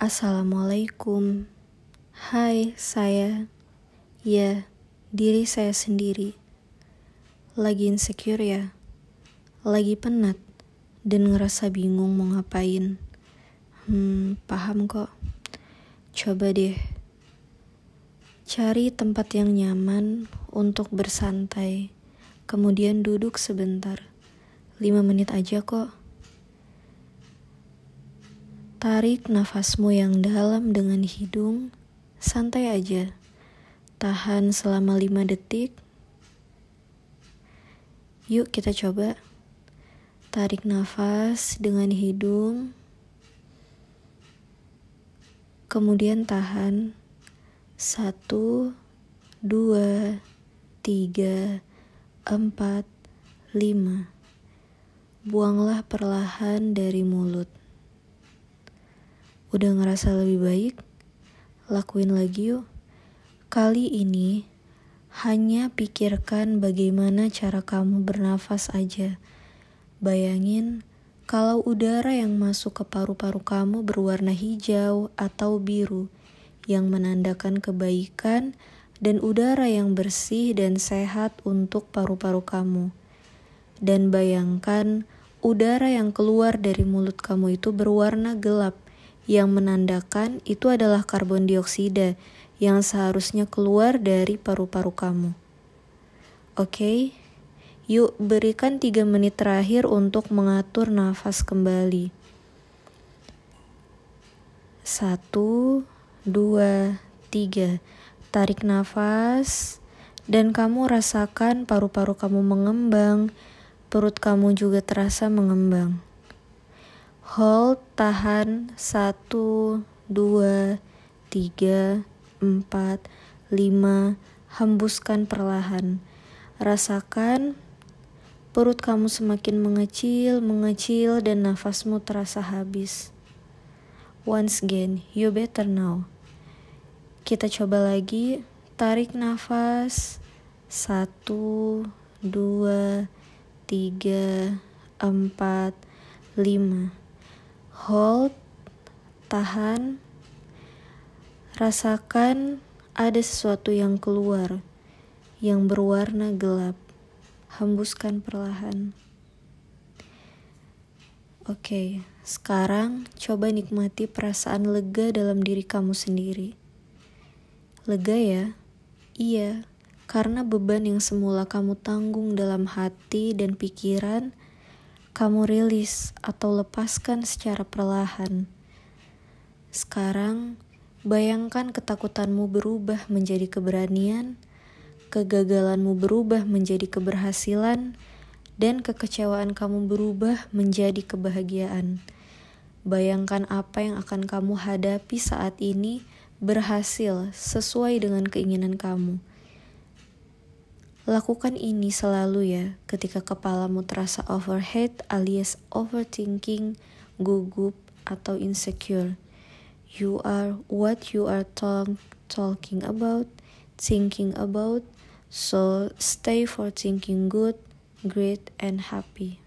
Assalamualaikum. Hai, saya. Ya, diri saya sendiri. Lagi insecure ya. Lagi penat dan ngerasa bingung mau ngapain. Hmm, paham kok. Coba deh. Cari tempat yang nyaman untuk bersantai. Kemudian duduk sebentar. Lima menit aja kok. Tarik nafasmu yang dalam dengan hidung, santai aja. Tahan selama 5 detik. Yuk kita coba. Tarik nafas dengan hidung. Kemudian tahan. Satu, dua, tiga, empat, lima. Buanglah perlahan dari mulut. Udah ngerasa lebih baik? Lakuin lagi yuk. Kali ini hanya pikirkan bagaimana cara kamu bernafas aja. Bayangin kalau udara yang masuk ke paru-paru kamu berwarna hijau atau biru yang menandakan kebaikan dan udara yang bersih dan sehat untuk paru-paru kamu. Dan bayangkan udara yang keluar dari mulut kamu itu berwarna gelap yang menandakan itu adalah karbon dioksida yang seharusnya keluar dari paru-paru kamu. Oke, okay? yuk berikan tiga menit terakhir untuk mengatur nafas kembali. Satu, dua, tiga. Tarik nafas dan kamu rasakan paru-paru kamu mengembang, perut kamu juga terasa mengembang. Hold, tahan, satu, dua, tiga, empat, lima, hembuskan perlahan. Rasakan perut kamu semakin mengecil, mengecil, dan nafasmu terasa habis. Once again, you better now. Kita coba lagi, tarik nafas, satu, dua, tiga, empat, lima hold, tahan, rasakan ada sesuatu yang keluar yang berwarna gelap. Hembuskan perlahan. Oke, sekarang coba nikmati perasaan lega dalam diri kamu sendiri. Lega ya? Iya, karena beban yang semula kamu tanggung dalam hati dan pikiran kamu rilis atau lepaskan secara perlahan. Sekarang, bayangkan ketakutanmu berubah menjadi keberanian, kegagalanmu berubah menjadi keberhasilan, dan kekecewaan kamu berubah menjadi kebahagiaan. Bayangkan apa yang akan kamu hadapi saat ini berhasil sesuai dengan keinginan kamu Lakukan ini selalu ya ketika kepalamu terasa overhead alias overthinking, gugup, atau insecure. You are what you are talk talking about, thinking about, so stay for thinking good, great, and happy.